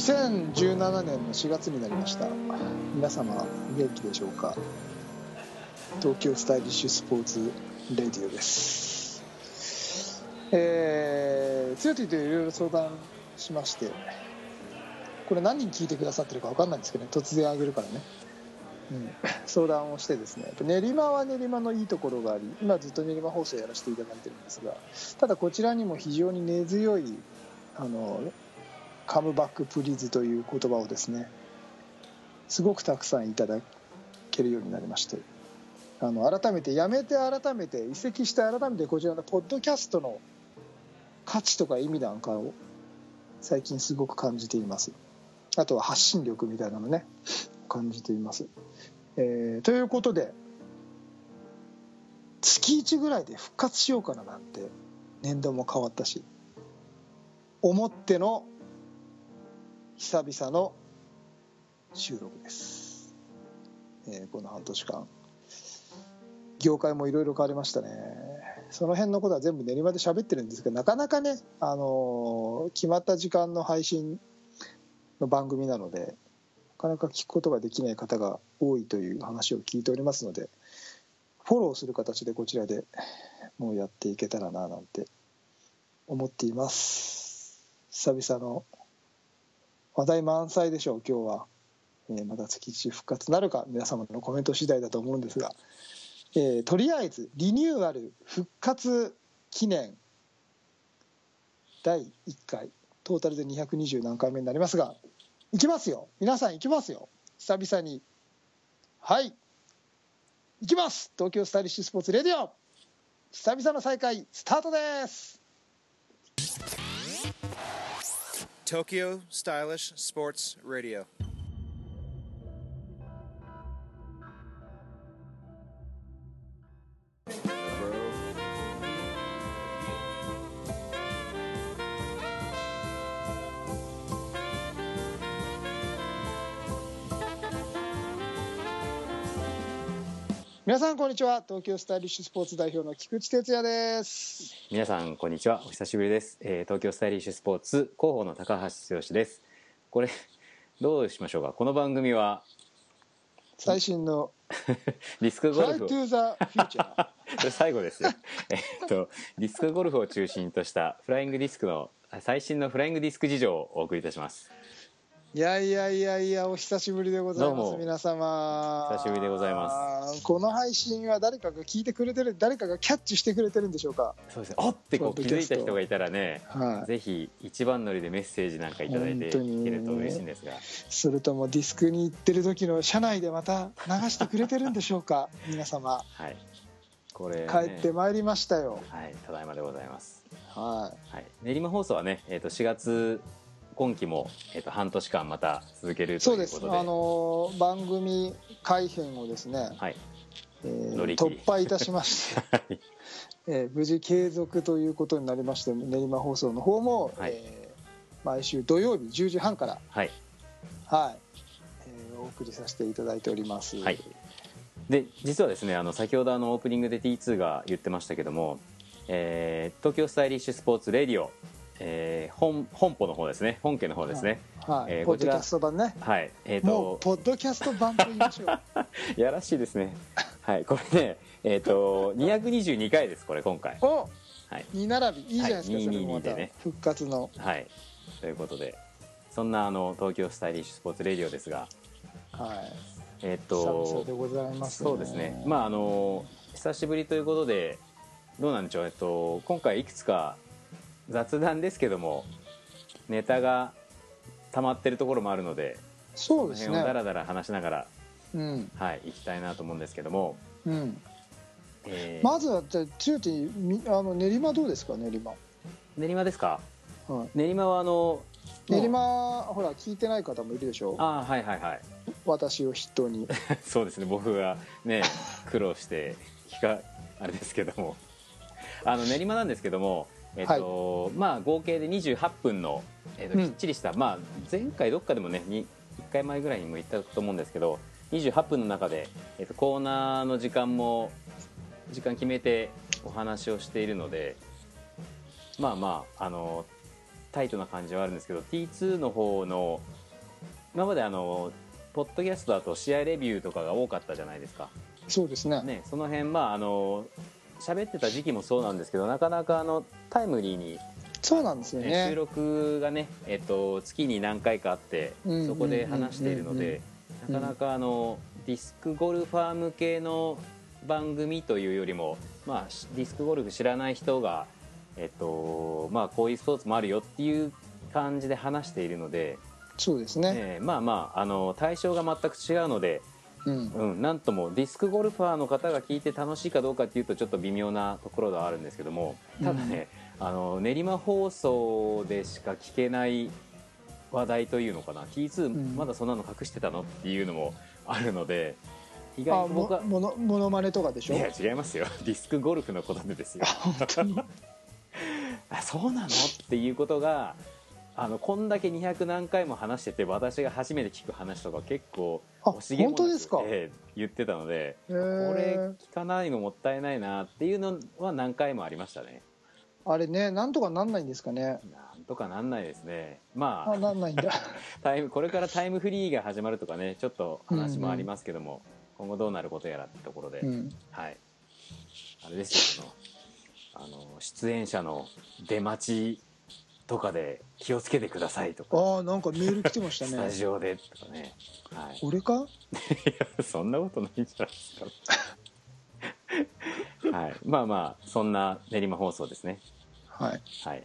2017年の4月になりました。皆様元気でしょうか？東京スタイリッシュスポーツレディオです。えー、強といろいろ相談しましてこれ何人聞いてくださってるか分かんないんですけどね突然あげるからね、うん、相談をしてですね練馬は練馬のいいところがあり今ずっと練馬放送やらせていただいてるんですがただこちらにも非常に根強いあのカムバックプリーズという言葉をですねすごくたくさんいただけるようになりましてあの改めてやめて改めて移籍して改めてこちらのポッドキャストの価値とか意味なんかを最近すごく感じています。あとは発信力みたいなのね感じています、えー、ということで月1ぐらいで復活しようかななんて年度も変わったし思っての久々の収録です、えー、この半年間。業界もいろいろ変わりましたね。その辺のことは全部練馬で喋ってるんですけどなかなかね、あのー、決まった時間の配信の番組なのでなかなか聞くことができない方が多いという話を聞いておりますのでフォローする形でこちらでもうやっていけたらななんて思っています。久々の話題満載でしょう今日は、えー、また月1復活なるか皆様のコメント次第だと思うんですが、えー、とりあえずリニューアル復活記念。第1回。トータルで220何回目になりますが。いきますよ。皆さんいきますよ。久々に。はい。いきます。東京スタイリッシュスポーツレディオ。久々の再開スタートです。Tokyo Stylish Sports Radio. さんこんにちは。東京スタイリッシュスポーツ代表の菊池哲也です。皆さんこんにちは。お久しぶりです、えー、東京スタイリッシュスポーツ広報の高橋剛です。これどうしましょうか？この番組は最新の ディスクゴルフ 最後ですよ。えっとディスクゴルフを中心としたフライングディスクの最新のフライングディスク事情をお送りいたしますいやいやいやいやお久しぶりでございます皆様。久しぶりでございます。この配信は誰かが聞いてくれてる誰かがキャッチしてくれてるんでしょうか？そうですあってこう気づいた人がいたらね、はい、ぜひ一番乗りでメッセージなんか頂いていけると嬉しいんですが。それともディスクに行ってる時の車内でまた流してくれてるんでしょうか？皆様。はい。これ、ね、帰ってまいりましたよ。はいただいまでございます。はい、はい、練馬放送はね、えー、と4月今期も、えーと、半年間また続けるということで。そうです。あの番組改編をですね、はい。えー、突破いたしまして、はい。えー、無事継続ということになりまして練馬放送の方も、はい、えー、毎週土曜日10時半から、はい。はい。えー、お送りさせていただいております。はい。で実はですねあの先ほどあのオープニングで T2 が言ってましたけども、えー、東京スタイリッシュスポーツレディオえー、本本舗の方ですね。本家の方ですね、はい、えー、ポッドキャスト版ね。はい。えーと、もうポッドキャスト版と言いましょう。やらしいですね。はい。これねえっ、ー、と222回ですこれ今回。おはい、2並び。いいじゃないですか、はい、222でね。復活の。はい。ということで。そんなあの東京スタイリッシュスポーツレディオですが。はい。えっ、ー、とそうですね。まああの久しぶりということでどうなんでしょう。えっと今回いくつか雑談ですけどもネタが溜まってるところもあるのでそうですね。だらだら話しながら、うん、はい行きたいなと思うんですけども、うん。えー、まずはじゃあ中地あの練馬どうですか練馬？練馬ですか、はい、練馬はあの練馬ほら聞いてない方もいるでしょ？あはいはいはい。私を筆頭に。そうですね僕がね苦労して聞かあれですけども。あの練馬なんですけどもえっと、はい、まあ合計で28分の、えっと、きっちりした、うん、まあ前回どっかでもね1回前ぐらいにも言ったと思うんですけど28分の中で、えっと、コーナーの時間も時間決めてお話をしているのでまあまああのタイトな感じはあるんですけど T2 の方の今まであのポッドキャストだと試合レビューとかが多かったじゃないですか。そうですね。ねその辺まああの喋ってた時期もそうなんですけどなかなかあのタイムリーに、そうなんですよね。ね収録がね、えっと、月に何回かあってうんそこで話しているのでうんなかなかあのディスクゴルファー向けの番組というよりも、まあ、しディスクゴルフ知らない人が、えっとまあ、こういうスポーツもあるよっていう感じで話しているので、そうですね、えーまあまああの対象が全く違うので、うん。うん、なんともディスクゴルファーの方が聞いて楽しいかどうかっていうとちょっと微妙なところではあるんですけどもただね、あの練馬放送でしか聞けない話題というのかな。T2 ん。まだそんなの隠してたのっていうのもあるので意あ外と僕はもものものまねとかでしょ？いや違いますよ。ディスクゴルフのことでですよ。あ そうなの？っていうことがあのこんだけ200何回も話してて私が初めて聞く話とか結構あ惜しげもすか？ええ言ってたのでへこれー聞かないのもったいないなっていうのは何回もありましたね。あれねなんとかなんないんですかね？なんとかなんないですね。まああなんないんだ。タイムこれからタイムフリーが始まるとかねちょっと話もありますけども、今後どうなることやらってところで、うん。はい。あれですよあのあの出演者の出待ちとかで気をつけてくださいとか、ああなんかメール来てましたスタねジオでとかね、はい、い俺か？やそんなことないんじゃないですか。はい。まあまあそんな練馬放送ですね。はい。はい。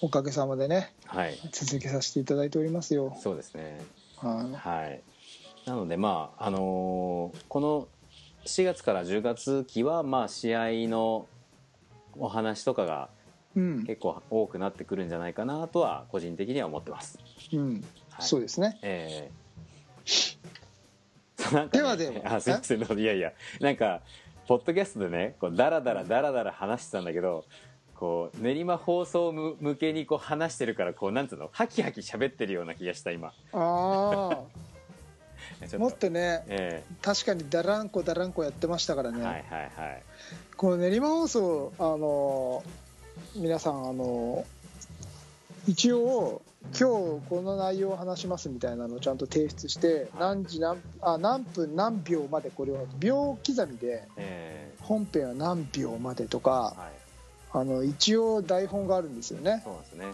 おかげさまでねはい。続けさせていただいておりますよ。そうですね。ははい。なのでまああのーこの4月から10月期はまあ試合のお話とかが結構多くなってくるんじゃないかなとは個人的には思ってます。うん。はい。そうですね。ええ。なんかねではではあすいません。いやいや。なんかポッドキャストでねこうダラダラダラダラ話してたんだけどこう練馬放送む向けにこう話してるからこうなんつうの？ハキハキ喋ってるような気がした今。ああ ちょもっとねえ確かにダランコダランコやってましたからね、えはいはいはい。この練馬放送あの皆さんあの一応今日この内容を話しますみたいなのをちゃんと提出して何時何あ何分何秒までこれを秒刻みでえ本編は何秒までとかあの一応台本があるんですよね。そうですね。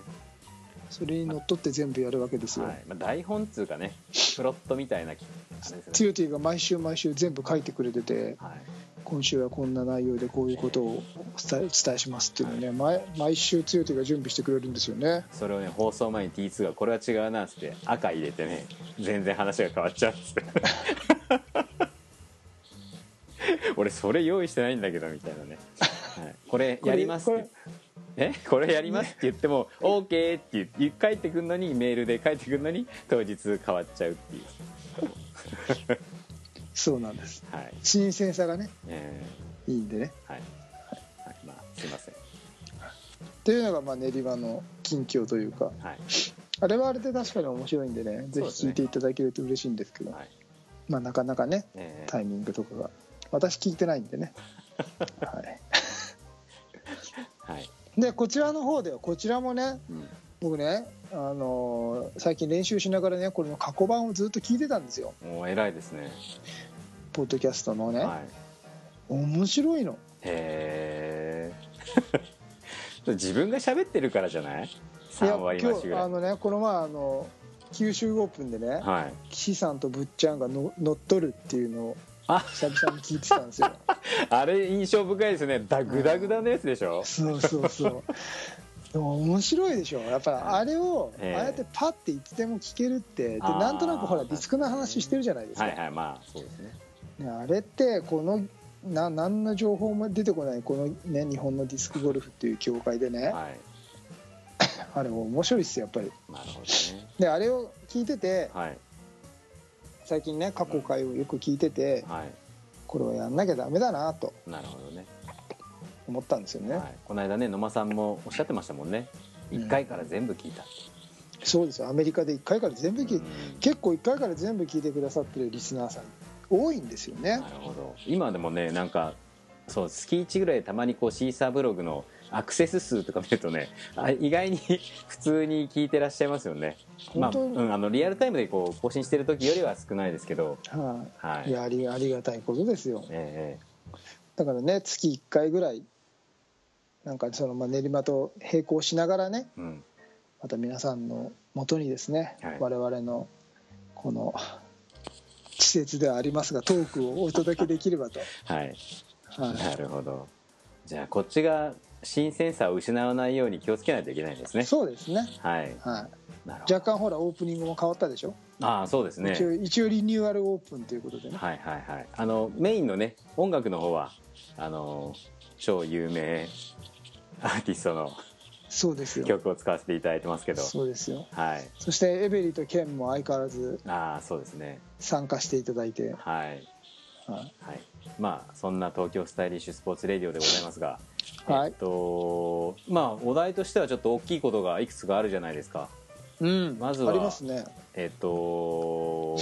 それにのっとって全部やるわけですよ、はい。まあ、台本っつうかねプロットみたいなねティオティが毎週毎週全部書いてくれててはい今週はこんな内容でこういうことをお伝えお伝えしますっていうのをね毎毎週ティオティが準備してくれるんですよね。それをね放送前に T2 がこれは違うなっつって赤入れてね全然話が変わっちゃうっつって。俺それ用意してないんだけどみたいなね、はい、これやりますって。こえ？これやりますって言っても OK って言って帰ってくんのにメールで帰ってくんのに当日変わっちゃうっていうそうなんです。はい。新鮮さがねえいいんでね。ーはい、はい、まあすいません。っていうのがまあ練馬の近況というか。はい。あれはあれで確かに面白いんでね。ぜひ聞いていただけると嬉しいんですけどはい。まあなかなかねえー。タイミングとかが私聞いてないんでね、はい、はい。でこちらの方ではこちらもねうん。僕ね、あのー最近練習しながらねこれの過去版をずっと聞いてたんですよ。もう偉いですね。ポッドキャストのね、はい。面白いの。へえ 自分が喋ってるからじゃない？い3や割増しぐらい。今日あのねこの前あの九州オープンでねはい。岸さんとぶっちゃんがの乗っ取るっていうのをあ。久々に聞いてたんですよ。あれ印象深いですね。だグダグダのやつでしょ？そうそうそうでも面白いでしょ。やっぱりあれをええ。ああやってパッていつでも聞けるってでなんとなくほらディスクの話してるじゃないですか、はいはいまあそうですね。ねあれってこのな何の情報も出てこないこの、ね、日本のディスクゴルフっていう協会でね、はい。あれ面白いっすよやっぱり。なるほどね。であれを聞いててはい。最近ね過去回をよく聞いててはい。これをやんなきゃダメだなと。なるほどね思ったんですよね、はい、この間ね野間さんもおっしゃってましたもんね。うん。1回から全部聞いた、そうですよ。アメリカで1回から全部聞いうん。結構1回から全部聞いてくださってるリスナーさん多いんですよね。なるほど。今でもねなんかそう月1ぐらいたまにこうシーサーブログのアクセス数とか見るとねあ意外に 普通に聞いてらっしゃいますよね、まあうん、あのリアルタイムでこう更新してる時よりは少ないですけど、はい、はい。いやありありがたいことですよ。えだからね月1回ぐらいなんかそのまあ練馬と並行しながらねえうん、また皆さんのもとにですね、はい。我々のこの 施設ではありますがトークをお届けできればと、はい。はい、なるほど。じゃあこっちが新鮮さを失わないように気をつけないといけないですね。そうですね、はい。はい、若干ほらオープニングも変わったでしょ、ああそうですね。一応一応リニューアルオープンということでね。はいはいはい。あのメインのね音楽の方はあの超有名アーティストのそうですよ。曲を使わせていただいてますけど。そうですよ。はい。そしてエベリとケンも相変わらずああそうですね。参加していただいて、はい。はい。はい。まあそんな東京スタイリッシュスポーツレディオでございますが、はい。えっとまあお題としてはちょっと大きいことがいくつかあるじゃないですか。うん。まずはありますね。えっと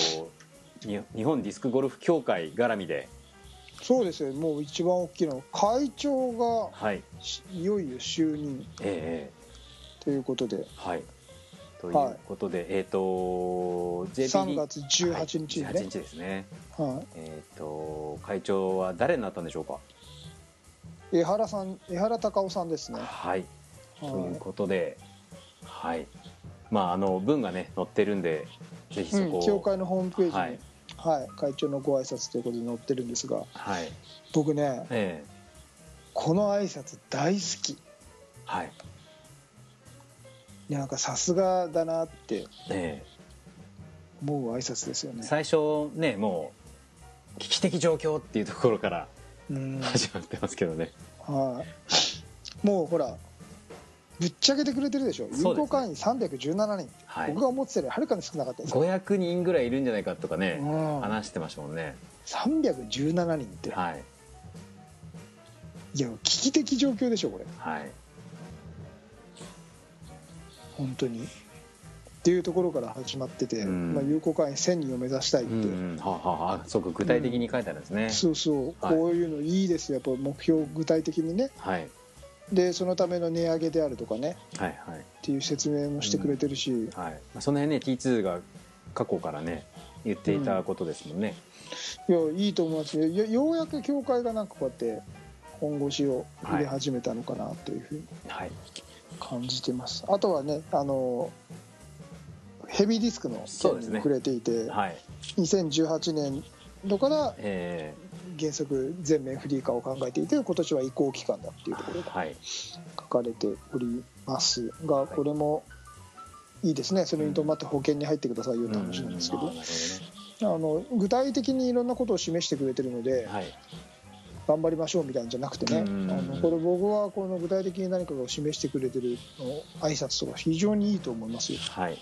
に日本ディスクゴルフ協会絡みでそうですよもう一番大きいのは会長がはい。しいよいよ就任えええということで。えはい。ということで、えっ、と JPD 3月18日にはいね18日ですね。はい。えっ、と会長は誰になったんでしょうか？江原さん江原隆夫さんですね、はい。はい。ということではい。まああの文がね載ってるんでぜひそこを、うん、協会のホームページに、ははい。い会長のご挨拶ということで載ってるんですがはい。僕ねええ。この挨拶大好き。いはい。やなんかさすがだなってえ思う挨拶ですよね。え最初ねもう危機的状況っていうところからうん。始まってますけどね、はい。もうほらぶっちゃけてくれてるでしょ。有効会員317人、はい。僕が思ってたよりはるかに少なかったです。よ、500人ぐらいいるんじゃないかとかね、うん。話してましたもんね。317人って。はい。いや危機的状況でしょこれ。はい。本当に。っていうところから始まってて、うん。まあ、有効会員1000人を目指したいって、うんうん。はあはそうか具体的に書いてあるんですね、そうそう、はい。こういうのいいですよ。やっぱ目標具体的にね。はいでそのための値上げであるとかね。はいはい。っていう説明もしてくれてるし、はい。まあその辺ね T2 が過去からね言っていたことですもんね、いやいいと思いますよよようやく協会がなんかこうやって本腰を入れ始めたのかなというふうにはい。感じてます、あとはねあのヘビーディスクのそうですね。件にくれていて、はい。2018年度からえ原則全面フリー化を考えていて今年は移行期間だっていうところが書かれておりますがこれもいいですね。それに伴って保険に入ってくださいよって話なんですけど。うん。あの具体的にいろんなことを示してくれてるので頑張りましょうみたいなんじゃなくてね。あうん。のこれ僕はこの具体的に何かを示してくれてるの挨拶とか非常にいいと思いますよ。はい。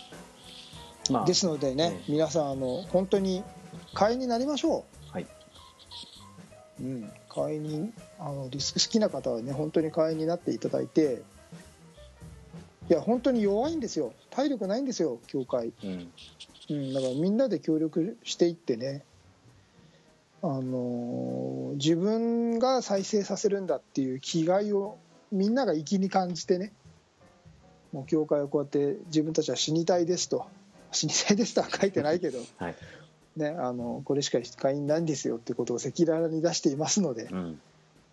まあ。ですのでねえ皆さんあの本当に会員になりましょはい、う、うん、会員にあのリスク好きな方はね本当に会員になっていただいていや本当に弱いんですよ。体力ないんですよ協会。うん。うん、だからみんなで協力していってね、あのー自分が再生させるんだっていう気概をみんなが粋に感じてね。もう教会をこうやって自分たちは死にたいですと。死にたいですとは書いてないけど、はいね、あのこれしか会員ないんですよってことを赤裸々に出していますので。う、ん。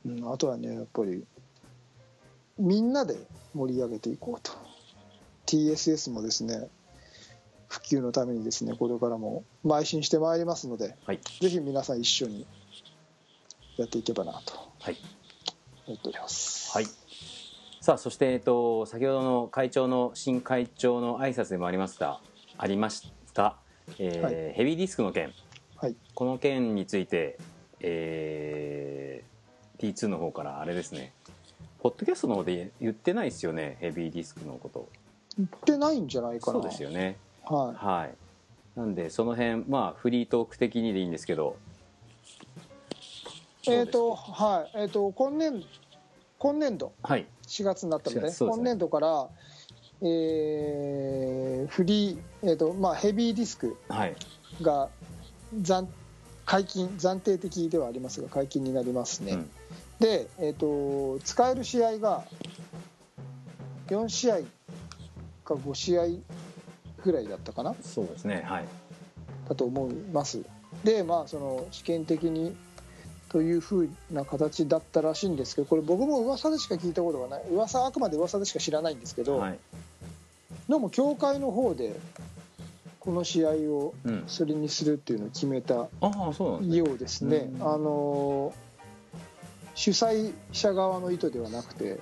うん、あとはねやっぱりみんなで盛り上げていこうと。TSS もですね普及のためにですねこれからも邁進してまいりますのではい。ぜひ皆さん一緒にやっていけばなと。はい。思っております。はい。さあそして、えっと、先ほどの会長の新会長の挨拶でもありました。ありました、えーはいヘビーディスクの件。はい。この件について、えー T2 の方からあれですね。ポッドキャストの方で言ってないですよねヘビーディスクのこと。言ってないんじゃないかな。そうですよね。ははい。なんでその辺まあフリートーク的にでいいんですけど。いえっ、とはい。えっ、と今年今年度。はい。4月になったので4月そうですね。今年度からえーフリー、えーとまあ、ヘビーディスクはい。が暫解禁暫定的ではありますが解禁になりますね、うん。で、えー、と使える試合が4試合か5試合ぐらいだったかな？そうですねはい。だと思います。でまあその試験的にというふうな形だったらしいんですけどこれ僕も噂でしか聞いたことがない。噂あくまで噂でしか知らないんですけど、はいどうも協会の方でこの試合をうん。それにするっていうのを決めたようですね、うん。あの主催者側の意図ではなくて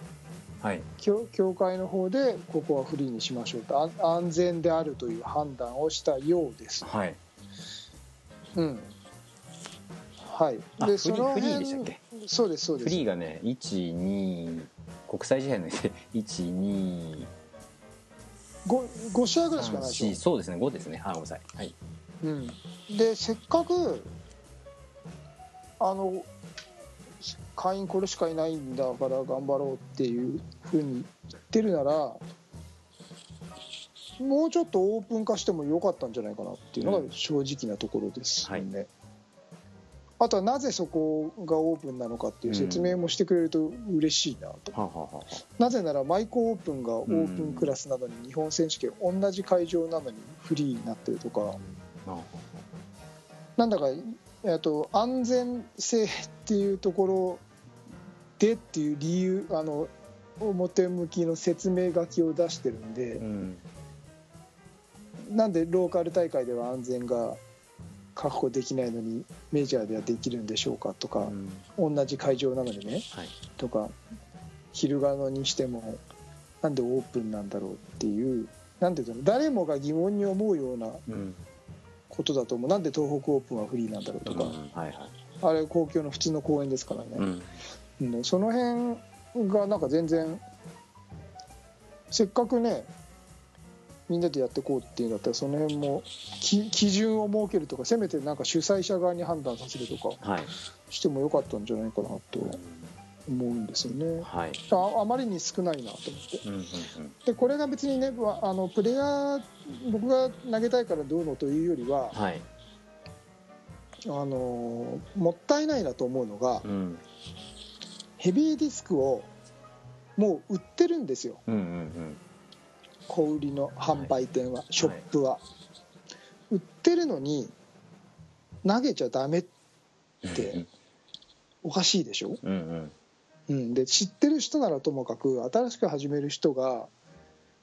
はい。協協会の方でここはフリーにしましょうとあ安全であるという判断をしたようです。はい。うん。はい、あフリー辺フリーでしたっけ？そうですそうです。フリーがね12国際試合の12 5, 5試合ぐらいしかないでし3そうですね。5ですね。あごめんなさい。はい。ょ、うん、でせっかくあの会員これしかいないんだから頑張ろうっていうふうに言ってるならもうちょっとオープン化してもよかったんじゃないかなっていうのが正直なところですよね、あとはなぜそこがオープンなのかっていう説明もしてくれると嬉しいなと、はあ、はあはあはなぜならマイコーオープンがオープンクラスなどに日本選手権同じ会場なのにフリーになってるとか。あ、あなんだかえっと安全性っていうところでっていう理由あの表向きの説明書きを出してるんで。うん。なんでローカル大会では安全が確保できないのにメジャーではできるんでしょうかとかうん。同じ会場なのにねはい。とか昼ガノにしてもなんでオープンなんだろうっていうなんていうの誰もが疑問に思うようなうん。ことだと思う。なんで東北オープンはフリーなんだろうとか、うん。はいはい。あれ公共の普通の公園ですからね、うん。うん。その辺がなんか全然せっかくねみんなでやっていこうっていうんだったらその辺もき基準を設けるとかせめてなんか主催者側に判断させるとかはい。してもよかったんじゃないかなと思うんですよね。はい。ああまりに少ないなと思って。うんうんでこれが別にねわあのプレイヤー僕が投げたいからどうのというよりはうんはい。あのもったいないなと思うのがうん。ヘビーディスクをもう売ってるんですよ。うんうん小売りの販売店は、ショップは、売ってるのに投げちゃダメうんでおかしいでしょ、うんうん。うん、で知ってる人ならともかく新しく始める人が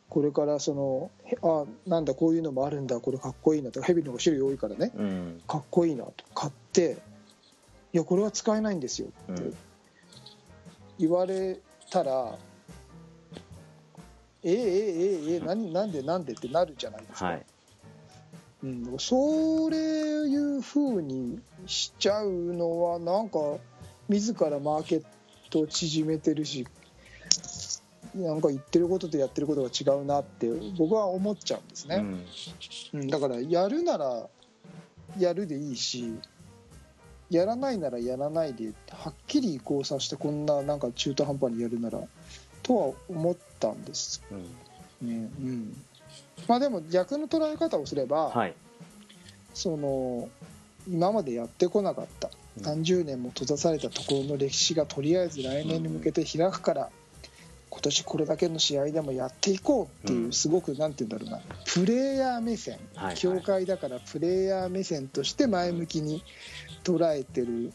これからそのへあなんだこういうのもあるんだこれかっこいいなとかヘビの種類多いからね。うん。かっこいいなと。買っていやこれは使えないんですよってうん。言われたら、えええええええ何なんでなんでってなるじゃないですか、はい。うん、そういうふうにしちゃうのはなんか自らマーケットを縮めてるしなんか言ってることとやってることが違うなって僕は思っちゃうんですね、うん。うん、だからやるならやるでいいしやらないならやらないではっきり移行させてこんななんか中途半端にやるならとは思ったんですうんね。うん。まあでも逆の捉え方をすれば、はい。その今までやってこなかったうん。何十年も閉ざされたところの歴史がとりあえず来年に向けて開くから今年これだけの試合でもやっていこうっていううん。すごくなんて言うんだろうなプレイヤー目線協会だからプレイヤー目線として前向きに捉えてるっ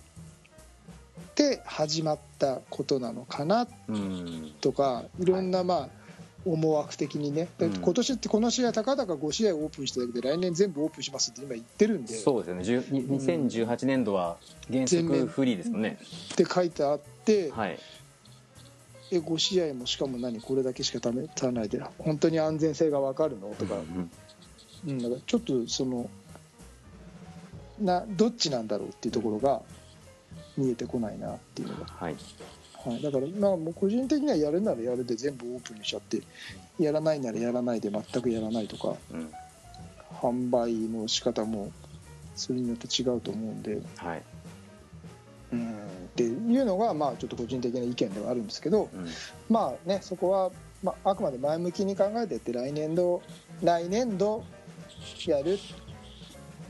て始まったことなのかなうん。とかいろんなまあ思惑的にね、今年ってこの試合たかだか5試合オープンしただけで来年全部オープンしますって今言ってるんでそうですよね。10に2018年度は原則フリーですもんね。って書いてあって、はい。え5試合もしかも何これだけしかため足らないで本当に安全性が分かるの？とか、うん。うん、だからちょっとそのなどっちなんだろうっていうところが見えてこないなっていうのが、はい。はい、だからまあもう個人的にはやるならやるで全部オープンにしちゃってやらないならやらないで全くやらないとかうん。販売の仕方もそれによって違うと思うんで。はい。うん。っていうのがまあちょっと個人的な意見ではあるんですけどうん。まあねそこは、まあ、あくまで前向きに考えてって来年度来年度やる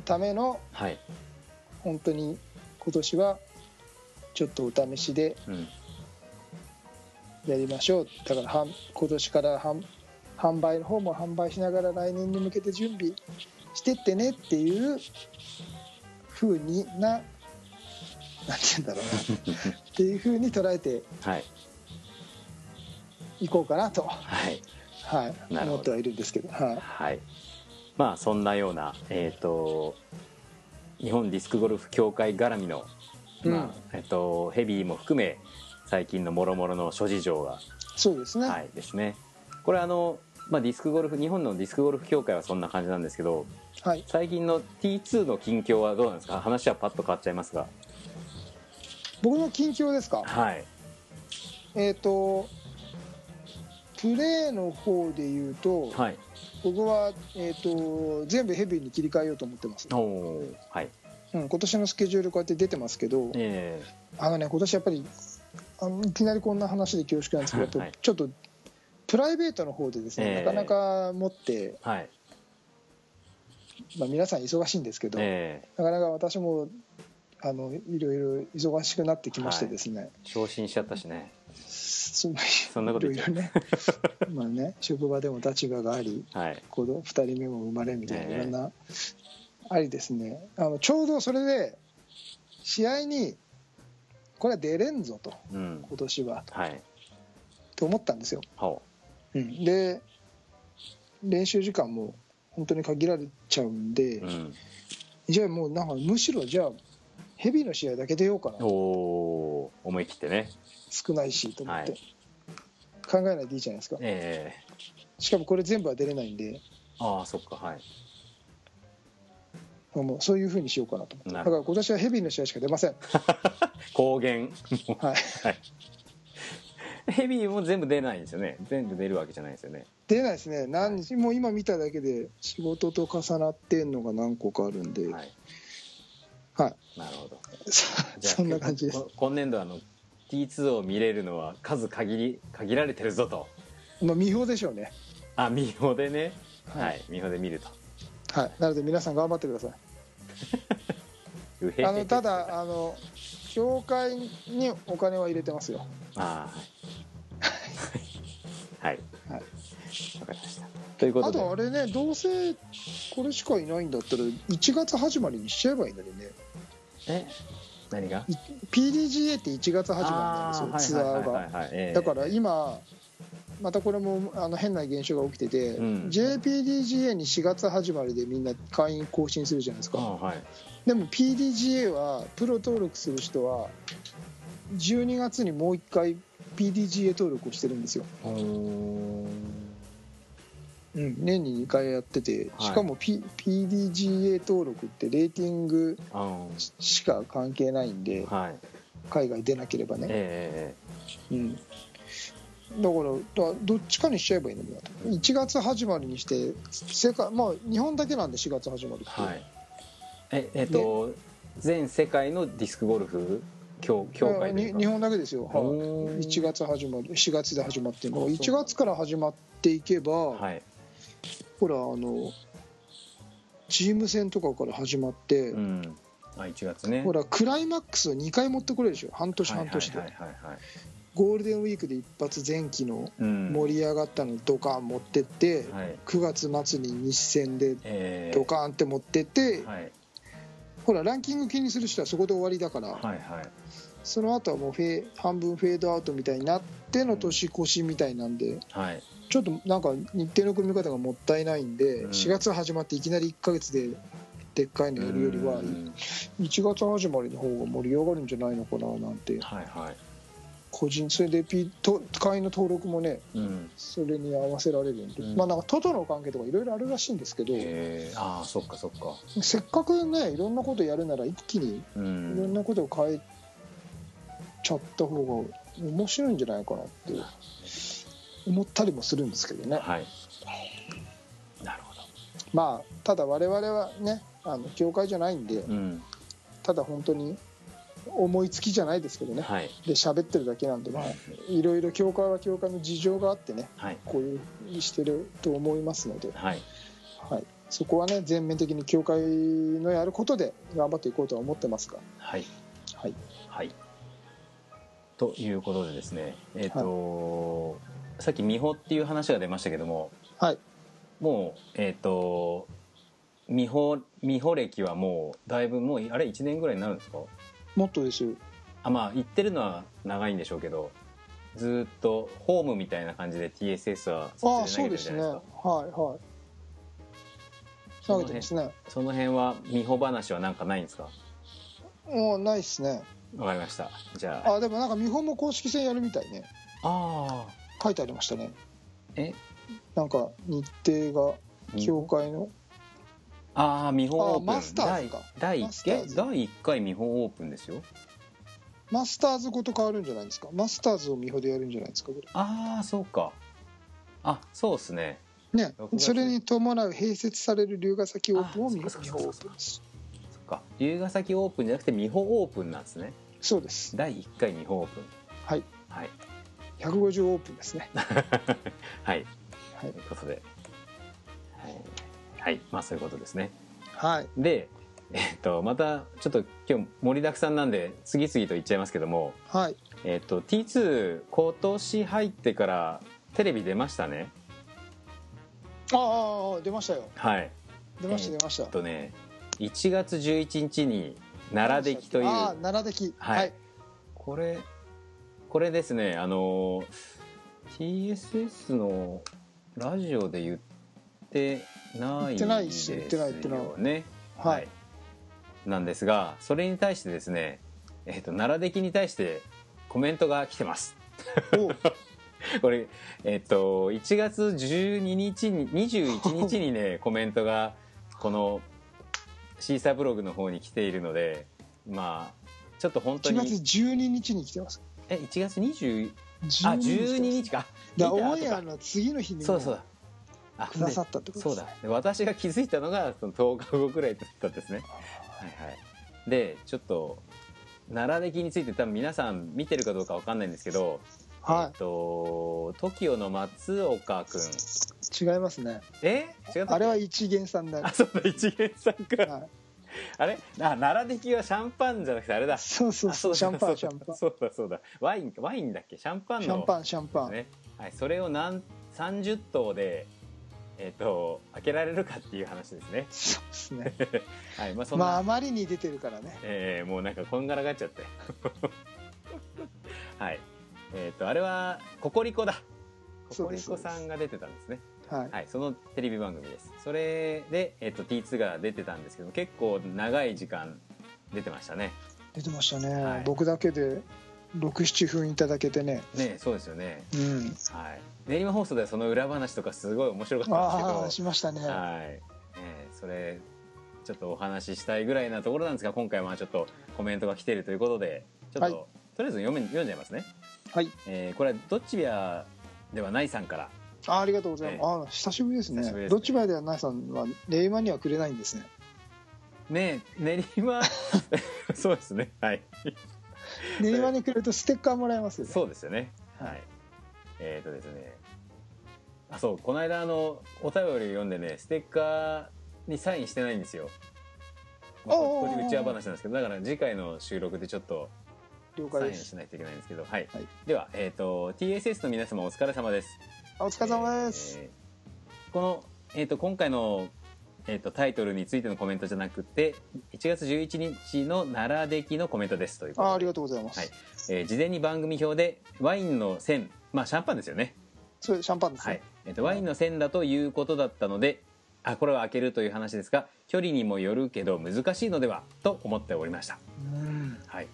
ためのはい。本当に今年はちょっとお試しでうん。やりましょう。だからはん今年から販販売の方も販売しながら来年に向けて準備してってねっていう風にななんて言うんだろうな。っていう風に捉えてはい。いこうかなと、はい。はい、思ってはいるんですけど、はい、はい。まあそんなようなえっ、と日本ディスクゴルフ協会絡みの、まあえっとヘビーも含め最近のもろもろの諸事情がそうですね、はいですね。これあの、まあ、ディスクゴルフ日本のディスクゴルフ協会はそんな感じなんですけどはい、最近の T2 の近況はどうなんですか？話はパッと変わっちゃいますが。僕の近況ですか？はい。えっ、とプレーの方で言うと、はい。僕は、えー、と全部ヘビーに切り替えようと思ってます、おおはいうん、今年のスケジュールこうやって出てますけどえあのね今年やっぱりあのいきなりこんな話で恐縮なんですけど、はいちょっとプライベートの方でですね、ええ。なかなか持って、ー、はい。まあ、皆さん忙しいんですけど、えなかなか私もあのいろいろ忙しくなってきましてですね、ー、昇進しちゃったしね。そそんなことい言っちゃうろいろね。まあね職場でも立場がありはい。子供2人目も生まれみたいなええ。いろんなありですね。あのちょうどそれで試合にこれは出れんぞと。うん。今年は。はい。と思ったんですよ、ほう。ん、で練習時間も本当に限られちゃうんで、う、うん、じゃあもうなんかむしろじゃあヘビーの試合だけ出ようかなおお思い切ってね。少ないしと思って、はい。考えないでいいじゃないですか。えしかもこれ全部は出れないんで。ー、ああそっかはいもうそういうふうにしようかなと思って。だから今年はヘビーの試合しか出ません。公言はい。はい。ヘビーも全部出ないんですよね。全部出るわけじゃないですよね。出ないですね。何日もう今見ただけで仕事と重なってんのが何個かあるんで、ははい。い、なるほど。そそんな感じです。こ今年度あの T2 を見れるのは数限り限られてるぞと。まあ見表でしょうね。あ見本でね。はい。はい、見本で見るとはい。なので皆さん頑張ってください。あのただあの協会にお金は入れてますよ。ああ はい。はい。はい。わかりました。ということで。あとあれねどうせこれしかいないんだったら1月始まりにしちゃえばいいのにね。え？何が？い PDGA って1月始まりなんですよツアーが。がだから今またこれもあの変な現象が起きてて、うん。JPDGA に4月始まりでみんな会員更新するじゃないですか、あはい。でも PDGA はプロ登録する人は12月にもう1回 PDGA 登録をしてるんですよ、うん、年に2回やっててはい。しかも、P PDGA 登録ってレーティングあしか関係ないんではい。海外出なければね、え。うん、だからだどっちかにしちゃえばいいのになと。1月始まりにして世界まあ日本だけなんで4月始まりって、えはい。ええっと、全世界のディスクゴルフ協協会で日本だけですよ、はい。おー。1月始まり4月で始まってるの。が1月から始まっていけば、はい。ほらあのチーム戦とかから始まって、うん。あ1月ね。ほらクライマックスを2回持ってくれるでしょ。半年半年で、はいはいはいはい。はいゴールデンウィークで一発前期のうん。盛り上がったのドカン持ってって、はい。9月末に日戦でえー。ドカーンって持ってって、はい。ほらランキング気にする人はそこで終わりだから、はいはい。その後はもうフェ半分フェードアウトみたいになっての年越しみたいなんではい。ちょっとなんか日程の組み方がもったいないんで、うん。4月始まっていきなり1ヶ月ででっかいのやるよりはうん。1月始まりの方が盛り上がるんじゃないのかななんてはいはい個人それでピと会員の登録もねうん。それに合わせられるんで、うん。まあなんかトとの関係とかいろいろあるらしいんですけど、えー、ああそっかそっか。せっかくねいろんなことやるなら一気にういろんんなことを変えちゃった方が面白いんじゃないかなって思ったりもするんですけどね。はい。なるほまあただ我々はねあの教会じゃないんでどうん。ただ本当に思いつきじゃないですけどね。はい。で喋ってるだけなんでまあい。ろいろ教会は教会の事情があってねはい。こういうふうにしてると思いますので、はい。はい、そこはね全面的に教会のやることで頑張っていこうとは思ってますが、はい。はい、はい。ということでですねえっ、と、さっき美穂っていう話が出ましたけどもはい。もうえっ、と美穂美穂歴はもうだいぶもうあれ1年ぐらいになるんですか？もっとですよ。あまあ行ってるのは長いんでしょうけどずーっとホームみたいな感じで TSS はああそうですね。はいはい。投げてますね。その辺は美穂話はなんかないんですか？もうないっすね。わかりました。じゃあ。あでもなんか見本も公式戦やるみたいね。あ書いてありましたね。え？なんか日程が協会のああ見本オープン。あマスターズか。第第マスターズ。え第1回見本オープンですよ。マスターズごと変わるんじゃないですか？マスターズを見本でやるんじゃないですか？これああそうか。あそうっすね。ね6月それに伴う併設される龍ヶ崎オープンを見本オープンですそっか龍ヶ崎オープンじゃなくて見本オープンなんですね。そうです。第1回見本オープン。はい。はい。150オープンですね。はい。はい。ということで。はい、はい、まあそういうことですね。はい。でえっとまたちょっと今日盛りだくさんなんで次々と言っちゃいますけども。はい。えっと T2 今年入ってからテレビ出ましたね。ああ出ましたよ。はい。出ました出ました。えっとね1月11日に奈良出来という。ああ奈良出来はい。はい。これこれですねあの TSS のラジオで言ってない言ってないっですすよ言ってない言ってないねは。い。なんですがそれに対してですね、えっと奈良出来に対してコメントが来てます。これえっと1月12日に21日にね コメントがこのシーサーブログの方に来ているのでまあちょっと本当1に月12日に来てます。え1月20 12あ12来てます。日か。だオンエアの次の日にもそうそうくださったってことそうだ。で私が気づいたのがその10日後ぐらいだったんですね。はい。はいでちょっと奈良出来について多分皆さん見てるかどうかわかんないんですけど、はえっと TOKIO の松岡君い違いますね。え？違ったあれは一元さんだあそうだ一元さんか、はい。あれ？あ奈良出来はシャンパンじゃなくてあれだ。そうそうあそうシャンパンシャンパン。そうだそうだ。ワインワインだっけ？シャンパンの。シャンパンシャンパン。ね。はい、それを何30頭で、えっと開けられるかっていう話ですね、そうですね。はいまあ、そんな、まああまりに出てるからね。えーもうなんかこんがらがっちゃって。はい。えっ、とあれはココリコだ。ココリコさんが出てたんですね。はい。はいそのテレビ番組です。それで、えっと T2 が出てたんですけど結構長い時間出てましたね。出てましたね、はい。僕だけで67分いただけてね。ねそうですよね。うん。はい。練馬放送ではその裏話とかすごい面白かったんですけど。しましたね。はい、えーそれちょっとお話ししたいぐらいなところなんですが今回はちょっとコメントが来てるということでちょっと、はい。とりあえず読め読んじゃいますね、はい。えーこれはどっちビアではないさんから。あありがとうございます、えああ久しぶりですね。ですねどっちまではないさんは令和にはくれないんですね。ね練馬そうですねはい令和にくれるとステッカーもらえますよね。そうですよね。はい。えっ、とですね。あそうこの間あのお便りを読んでねステッカーにサインしてないんですよ。まあこれ内輪話なんですけどだから次回の収録でちょっと了サイン解ですしないといけないんですけど、はい。はい。では、えっ、と、TSS の皆様お疲れ様です。あお疲れ様です、えーこの、えっ、と、今回の、えっ、と、タイトルについてのコメントじゃなくて、1月11日の奈良出来のコメントですということで。あありがとうございます、はい。えー事前に番組表でワインの線、まあ、シャンパンですよね。それシャンパンですね、はい。えっ、と、ワインの線だということだったので、あ、これは開けるという話ですが、距離にもよるけど難しいのではと思っておりました。うん。はい。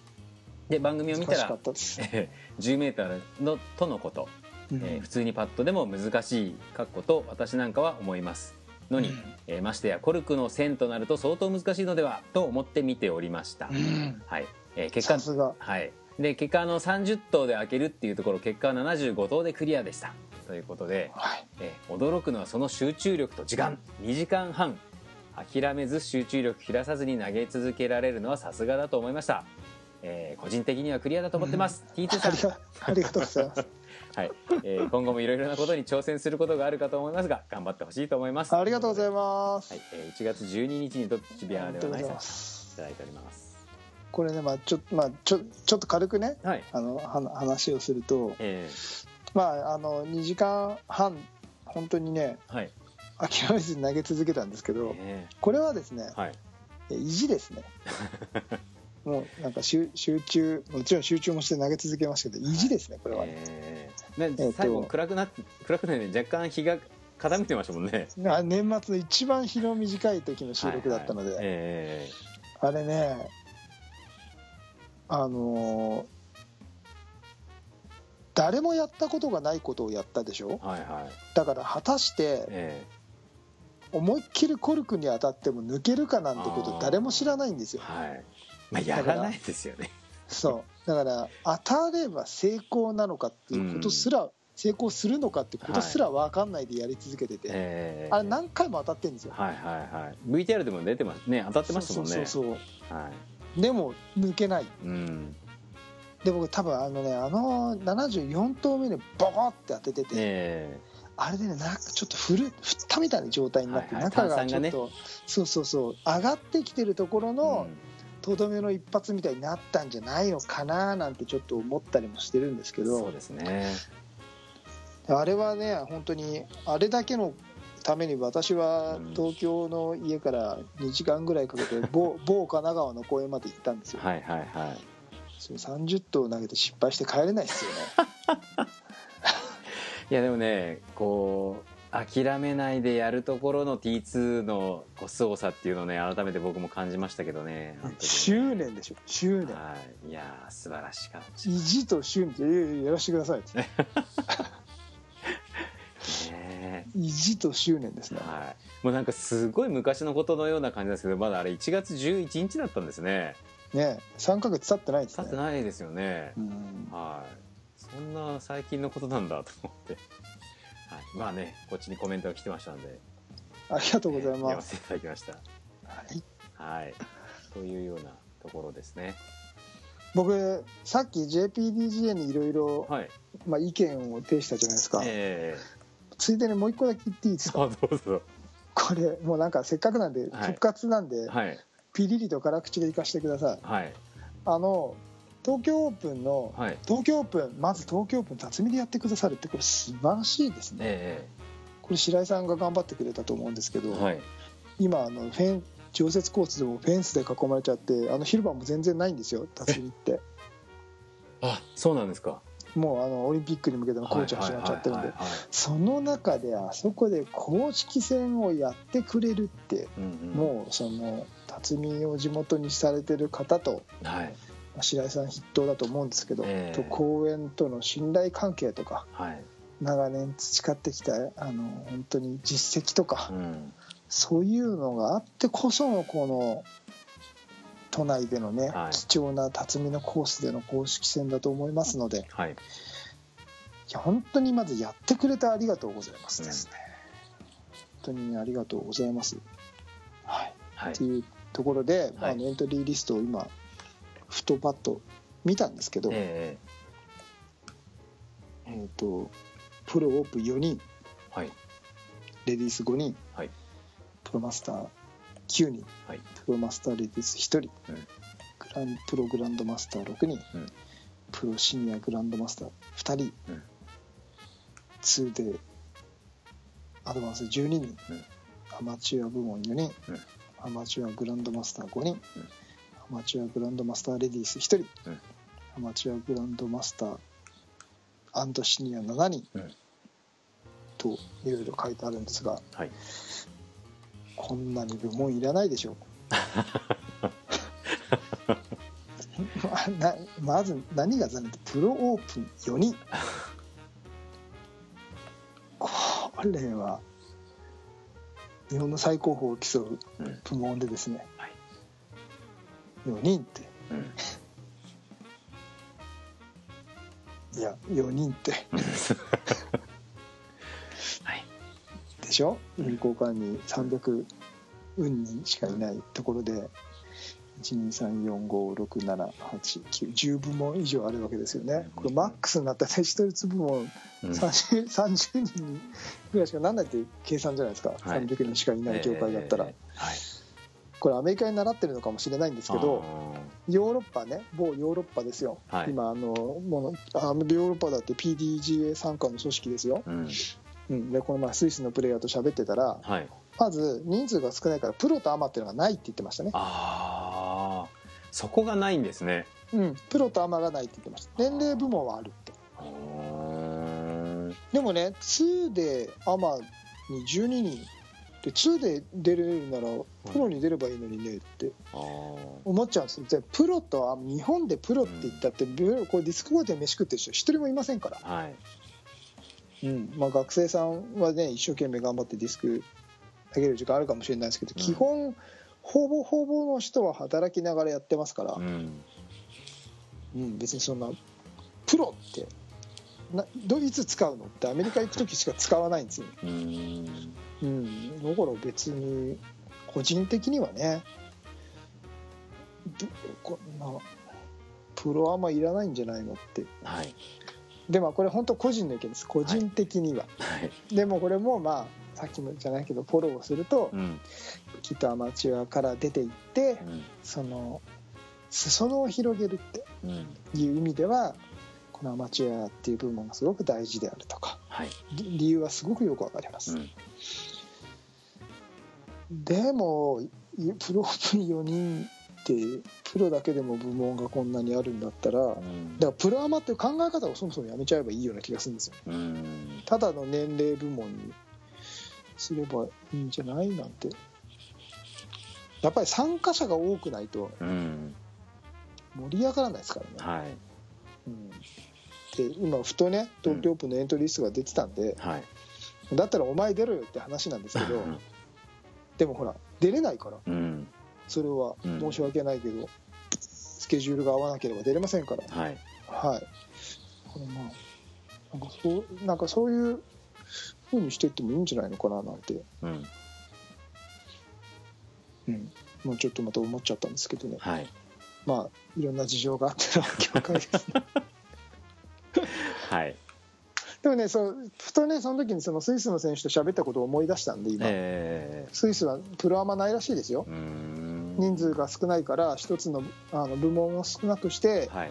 で、番組を見たらっ、たです、えー10メーターのとのこと、うん。えー普通にパッドでも難しい括弧と私なんかは思いますのに、うんえーましてやコルクの線となると相当難しいのではと思って見ておりました、うん。はい、えー結果はい。で結果あの30頭で開けるっていうところ結果は75頭でクリアでした。ということで、はい。えー驚くのはその集中力と時間。2時間半諦めず集中力切らさずに投げ続けられるのはさすがだと思いました、えー個人的にはクリアだと思ってます、T2 さん。ありがありがとうございますはい、えー今後もいろいろなことに挑戦することがあるかと思いますが頑張ってほしいと思います。ありがとうございまます、はい、えー1月12日にどっちビアではないさんい。ただいております。これね、まあ、ちょ,、まあ、ちょちょっと軽くねはい。あのは話をすると、えまあ、あの2時間半本当にねー、はい。諦めずに投げ続けたんですけどえこれはですねー、はい。意地ですね もうなんか集集中もちろん集中もして投げ続けましたけど意地ですねこれはね、えー。ねえ最後暗くなっ暗くないね若干日が傾いてましたもんね。あ年末の一番日の短い時の収録だったので、はいはい。えあれねあのー誰もやったことがないことをやったでしょ？ーはいはい。だから果たしてえ思いっきりコルクに当たっても抜けるかなんてこと誰も知らないんですよ。ーはいまあやらない。ですよね。そう。だから当たれば成功なのかっていうことすら、成功するのかってことすら分かんないでやり続けてて、えーあれ何回も当たってるんですよ、はいはいはい。VTR でも出てますね。当たってましたもんね。そうそうそうはい。でも抜けない。うん。で僕多分あのねあの74投目にボコって当ててて、えあれでねなんかちょっと振る振ったみたいな状態になって、はいはい。中がちょっと、そうそうそう。上がってきてるところーのうんとどめの一発みたいになったんじゃないのかななんてちょっと思ったりもしてるんですけど。そうですね。あれはね本当にあれだけのために私はうん東京の家から2時間ぐらいかけて 某某神奈川の公園まで行ったんですよ、はいはいはい。それ30投投げて失敗して帰れないですよね。いやでもねこう諦めないでやるところの T2 のこう凄さっていうのをね改めて僕も感じましたけどね執念でしょ。執念。はいいやー素晴らしかった意地と執念でいやらせてくださいって。ね意地と執念ですね。はい。もうなんかすごい昔のことのような感じですけどまだあれ1月11日だったんですね。ね3ヶ月経ってないです経ってねないですよね。うん。はい。そんな最近のことなんだと思って、はい、まあねこっちにコメントが来てましたので。ありがとうございえー読ま、ますせていただきました。はい。はいというようなところですね。僕さっき JPDGA にいろいろはい。まあ意見を呈したじゃないですか、えついでにもう一個だけ言っていいですー、か？あどうぞ。これもうなんかせっかくなんではい。復活なんで、はい。ピリリと辛口でいかしてください。はい。あの東京オープンの、はい。東京オープンまず東京オープン辰巳でやってくださるってこれ素晴らしいですね。えこれ白井さんが頑張ってくれたと思うんですけど、ー、はい。今あのフェン常設コースでもフェンスで囲まれちゃってあの広場も全然ないんですよ辰巳って。あそうなんですか。もうあのオリンピックに向けてのコーチ始まっちゃってるんで。その中であそこで公式戦をやってくれるってうんうん。もうその辰巳を地元にされてる方とはい白井さん筆頭だと思うんですけど、ええ。と公園との信頼関係とかはい。長年培ってきたあの本当に実績とか、うん。そういうのがあってこそのこの都内でのね、はい。貴重な辰巳のコースでの公式戦だと思いますのでいはい。や本当にまずやってくれてありがとうございますですね、本当にありがとうございます。はい。はい。っていうところで、はい。あのエントリーリストを今ふとパッと見たんですけど、ええー、とプロオープン4人ー、はい。レディース5人はい。プロマスター9人はい。プロマスターレディース1人、うん。グランプログランドマスター6人、うん。プロシニアグランドマスター2人、うん。2でアドバンス12人、うん。アマチュア部門4人、うん。アマチュアグランドマスター5人、うんアマチュアグランドマスターレディース1人、うん。アマチュアグランドマスターシニア7人、うん。といろいろ書いてあるんですが。はい。こんなに部門いらないでしょう。まなまず何が残念ってプロオープン4人。これは日本の最高峰を競ううん部門でですね、はい4人って。うんいや4人って。はい。でしょ？運行管に300運人しかいないところで12345678910部門以上あるわけですよね。これマックスになったらね一つ部門うん。30, 30人ぐらいしかなんないっていう計算じゃないですか、はい。300人しかいない業界だったら、えーはいこれアメリカに習ってるのかもしれないんですけどヨーロッパね某ヨーロッパですよ、はい。今あのもうあヨーロッパだって PDGA 参加の組織ですよ、うん。うん、でこの前スイスのプレイヤーと喋ってたらはい。まず人数が少ないからプロとアマっていうのがないって言ってましたね、ああそこがないんですね。うん、プロとアマがないって言ってました。年齢部門はあるって。でもね2でアマに12人で2で出れるならプロに出ればいいのにねって。思っちゃうんですよ。じゃあプロとあ日本でプロって言ったって、これディスクゴールで飯食ってる人一人もいませんから、はい。うん。まあ、学生さんはね一生懸命頑張ってディスク投げる時間あるかもしれないですけど、うん。基本ほぼほぼの人は働きながらやってますから、うん。うん、別にそんなプロってなどいつ使うのってアメリカ行く時しか使わないんですよ、うーんうん、だから別に個人的にはねどこんなプロアマいらないんじゃないのって。はい。でもこれ本当個人の意見です。個人的には、はい。でもこれもまあさっきもじゃないけどフォローをするとうん。きっとアマチュアから出ていってうん。その裾野を広げるってうん。いう意味ではこのアマチュアっていう部門がすごく大事であるとかはい。り理由はすごくよくわかります、うんでもいプロ4人ってプロだけでも部門がこんなにあるんだったらだかうんらプロアマっていう考え方をそもそもやめちゃえばいいような気がするんですようん。ただの年齢部門にすればいいんじゃないなんて。やっぱり参加者が多くないとうん。盛り上がらないですからね、はい。うん、で今ふとね東京オープンのエントリーリストが出てたんで、はいだったらお前出ろよって話なんですけどうん。でもほら出れないから。うん。それはうん。申し訳ないけど、スケジュールが合わなければ出れませんから。はい。はい。これまあなんかそうなんかそういう風にしてってもいいんじゃないのかななんて、うん。うん、もうちょっとまた思っちゃったんですけどね。はい。まあいろんな事情があっての協会ですね。はい でもねそうふとねその時にそのスイスの選手と喋ったことを思い出したんで今、えスイスはプロアマないらしいですよ。ーうーん。人数が少ないから一つのあの部門を少なくしてはい。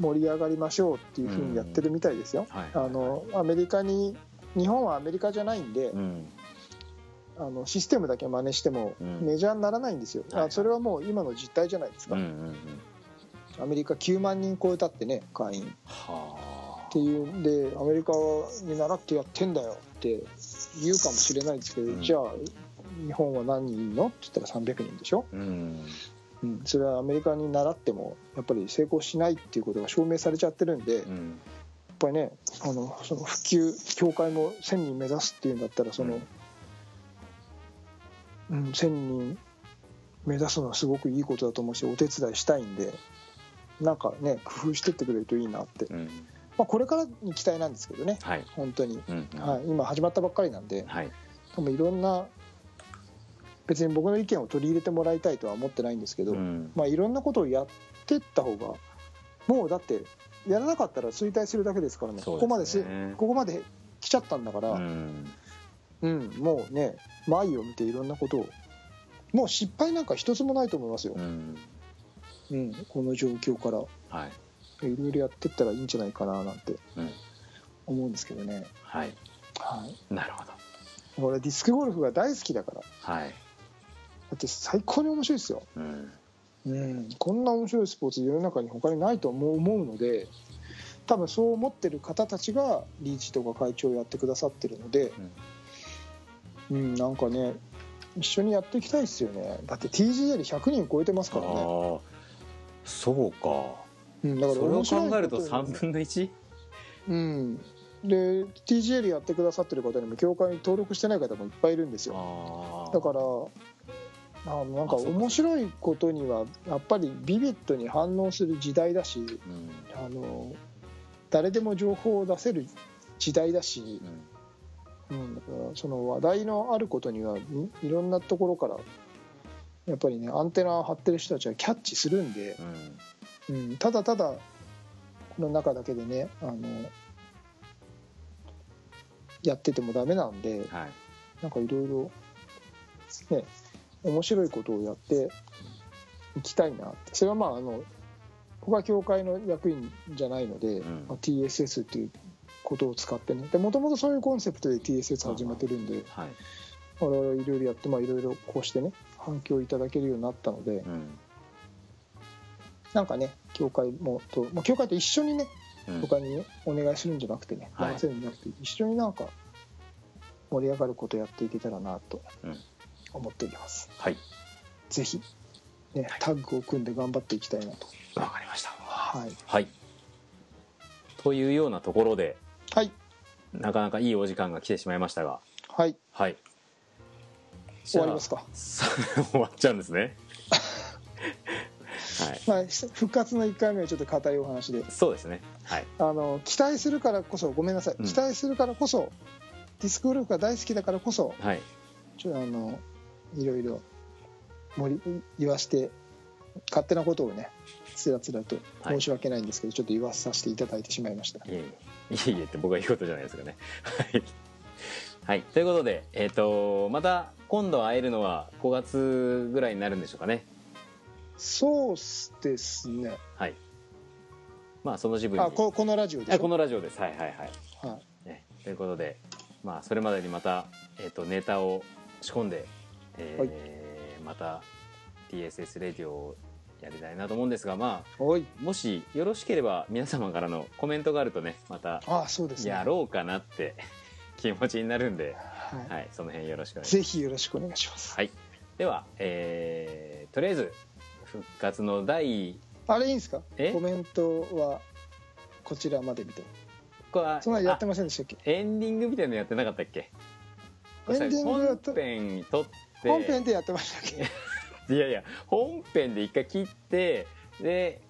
盛り上がりましょうっていうふうにやってるみたいですよ、はい。あのアメリカに日本はアメリカじゃないんで、うん。あのシステムだけ真似してもうん。メジャーにならないんですよ、はい。あそれはもう今の実態じゃないですか、うんうんうん。アメリカ9万人超えたってね会員っはていうんでアメリカに習ってやってんだよって言うかもしれないですけど、うん。じゃあ日本は何人いるのって言ったら300人でしょ、あうん。うん、それはアメリカに習ってもやっぱり成功しないっていうことが証明されちゃってるんで、やっうんぱりねあのその普及協会も1000人目指すっていうんだったらその、うん。1000人目指すのはすごくいいことだと思うしお手伝いしたいんでなんかね工夫してってくれるといいなって、うんまあ、これからに期待なんですけどね。はい。本当に、うんうん。はい、今始まったばっかりなんで。はい。多分いろんな別に僕の意見を取り入れてもらいたいとは思ってないんですけど、うん。まあ、いろんなことをやってった方がもうだってやらなかったら衰退するだけですからね。そうここまですですねここまで来ちゃったんだから、ううんんもうね前を見ていろんなことをもう失敗なんか一つもないと思いますよ。う、ん。うん、この状況から。はいいろいろやってったらいいんじゃないかななんてうん。思うんですけどね、はい。はい、なるほど。俺ディスクゴルフが大好きだから。だはい。って最高に面白いですよ。うん。うん、こんな面白いスポーツ世の中に他にないと思うので多分そう思ってる方たちが理事とか会長をやってくださってるので、うん。なんかね一緒にやっていきたいですよね。だって TGL100 人超えてますからね、ああそうかうん、だからそれを考えるとことに3分の 1? うん。で TGL やってくださってる方にも協会に登録してない方もいっぱいいるんですよ。だからあのなんか面白いことにはやっぱりビビッドに反応する時代だしうん。あの誰でも情報を出せる時代だし、うん、だからその話題のあることにはいいろんなところからやっぱりねアンテナ張ってる人たちはキャッチするんで、うんうん、ただただこの中だけでねあのやっててもダメなんではい。なんかいろいろね面白いことをやっていきたいなって。それはまああの僕は協会の役員じゃないので、ん。まあ、TSS っていうことを使ってね。もともとそういうコンセプトで TSS 始めてるんではい。我々いろいろやってまあいろいろこうしてね反響いただけるようになったのでうんなんかね協会もと、まあ、協会と一緒にねうん他にねお願いするんじゃなくてねはい任せるんじゃなくて一緒になんか盛り上がることやっていけたらなとうん思っております。はいぜひ、ね、タッグを組んで頑張っていきたいなと。わかりましたはい。はいというようなところではい。なかなかいいお時間が来てしまいましたがはい。はい終わりますか。さ 終わっちゃうんですねはい。まあ、復活の1回目はちょっと硬いお話で。そうですね。はい。あの、期待するからこそ、ごめんなさい。うん。期待するからこそ、ディスクゴルフが大好きだからこそ、はい。ちょっとあの、いろいろ盛り言わして、勝手なことをね、つらつらと申し訳ないんですけど、ちょっと言わさせていただいてしまいました。いえいえ。って僕が言うことじゃないですかね。はい、はい、ということでえっ、とまた今度会えるのは5月ぐらいになるんでしょうかねそうですね。はいまあその自分にあ、ここのラジオでしょ？あこのラジオですはいはいはい、はい。ね、ということでまあそれまでにまた、えー、とネタを仕込んで、えーまた TSS レディオをやりたいなと思うんですがま。あもしよろしければ皆様からのコメントがあるとねまたあ、そうですね。やろうかなって 気持ちになるんで、はい。はい、その辺よろしくお願いしますぜひよろしくお願いします。はい、では、えーとりあえず復活の第あれいいんですか？え？コメントはこちらまで見て。これはそんなのやってませんでしたっけ？あエンディングみたいなのやってなかったっけ？エンディングやっ本編撮って本編でやってましたっけ？いやいや本編で一回切ってで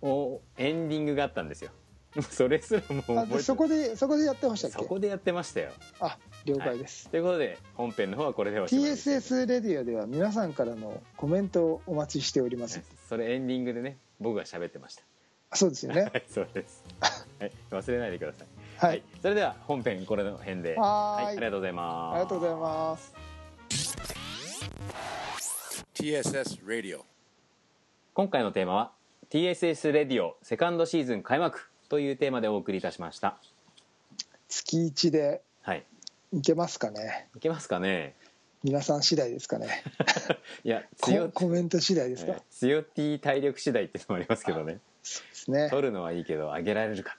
おエンディングがあったんですよ。それすらもう覚えてそこでそこでやってましたっけ？そこでやってましたよ。あ了解です、ということで本編の方はこれでおしまいです。TSS レディオでは皆さんからのコメントをお待ちしております。それエンディングでね僕が喋ってました。あそうですよね。はいそうです、はい、忘れないでください。はい、それでは本編これの辺で。はーい。ありがとうございます。ありがとうございます。TSS Radio. 今回のテーマは TSS レディオセカンドシーズン開幕というテーマでお送りいたしました。月1ではいいけますかね？いけますかね？皆さん次第ですかね？いやコ強コメント次第ですか、えー強 T 体力次第っていうのもありますけどね。そうですね。取るのはいいけど上げられるか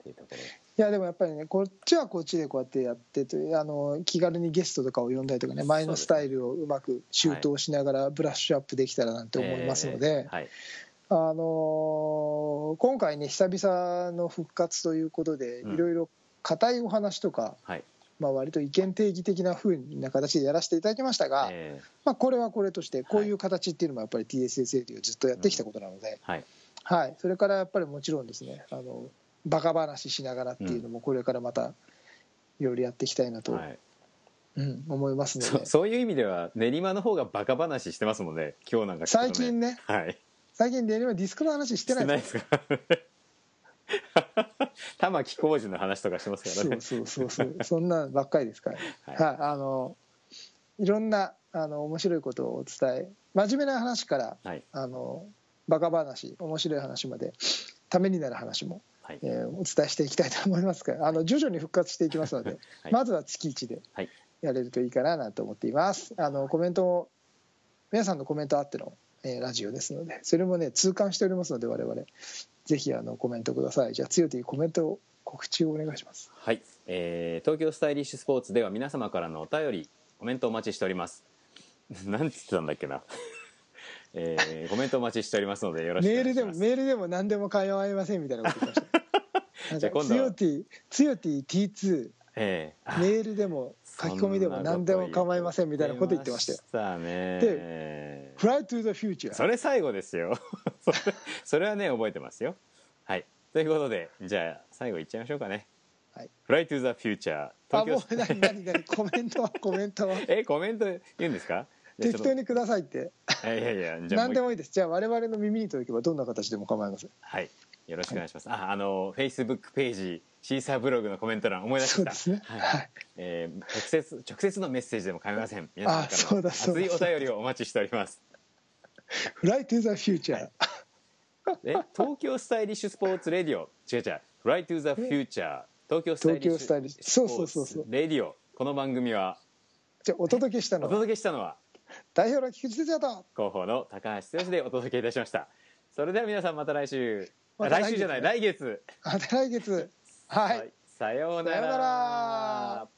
っていうところ。でいやでもやっぱりねこっちはこっちでこうやってやってとあの気軽にゲストとかを呼んだりとかね前のスタイルをうまく習得しながらブラッシュアップできたらなんて思いますので、えーはい。あの今回ね久々の復活ということでうん。いろいろ硬いお話とか、はいまあ、割と意見定義的な風な形でやらせていただきましたが、えーまあ、これはこれとしてこういう形っていうのもやっぱり TSSA をずっとやってきたことなので、はい。はい、それからやっぱりもちろんですねあのバカ話しながらっていうのもこれからまたいろいろやっていきたいなと、はい。うん、思いますのそでそういう意味では練馬の方がバカ話してますもんね今日なんか聞くと最近ね。はい。最近練馬ディスクの話してないですか？玉置浩二の話とかしてますからね。そうそうそうそう。そんなばっかりですから、はい。はい、あのいろんなあの面白いことをお伝え。真面目な話からはい。あのバカ話面白い話までためになる話も、はい。えーお伝えしていきたいと思いますからあの徐々に復活していきますので、はい。まずは月1ではい。やれるといいかななんて思っています。あのコメントも皆さんのコメントあっての、えーラジオですのでそれもね痛感しておりますので我々ぜひあのコメントください。じゃあ強というコメントを告知をお願いします。はい、えー東京スタイリッシュスポーツでは皆様からのお便りコメントお待ちしております。なんて言ってたんだっけな。えーコメントお待ちしておりますのでよろしくおメールでも願いします。メールでも何でも構いませんみたいなこと言ってました。じゃあ今度は。強 T T2 えーあメールでも書き込みでも何でも構いませんみたいなこと言ってましたよ。そんなこと言ってましたね。Fly to the future それ最後ですよ。それはね覚えてますよ。はい。ということでじゃあ最後いっちゃいましょうかね。はい。Fly to the future あ東京もう何何何？コメントはコメントは。えコメント言うんですか？適当にくださいって。いやいやいやじゃあ何でもいいです。じゃあ我々の耳に届けばどんな形でも構いません。はいよろしくお願いします、ああのフェイスブックページシーサーブログのコメント欄思い出した。そうですね。はい。はい。えー直接直接のメッセージでも構いません。皆さんからの熱いお便りをお待ちしております。フライトゥーザフューチャー。え東京スタイリッシュスポーツレディオ。違う違う「Fly to the Future」東京スタイリッシュ東京スタイリッシュ。そうそうそうそうスポーツレディオ。この番組はじゃあお届けしたおのは？届けしたのは代表の菊池哲也と。広報の高橋剛でお届けいたしました。それでは皆さんまた来週、来週じゃない来月。あ来月。はい、さようなさようならら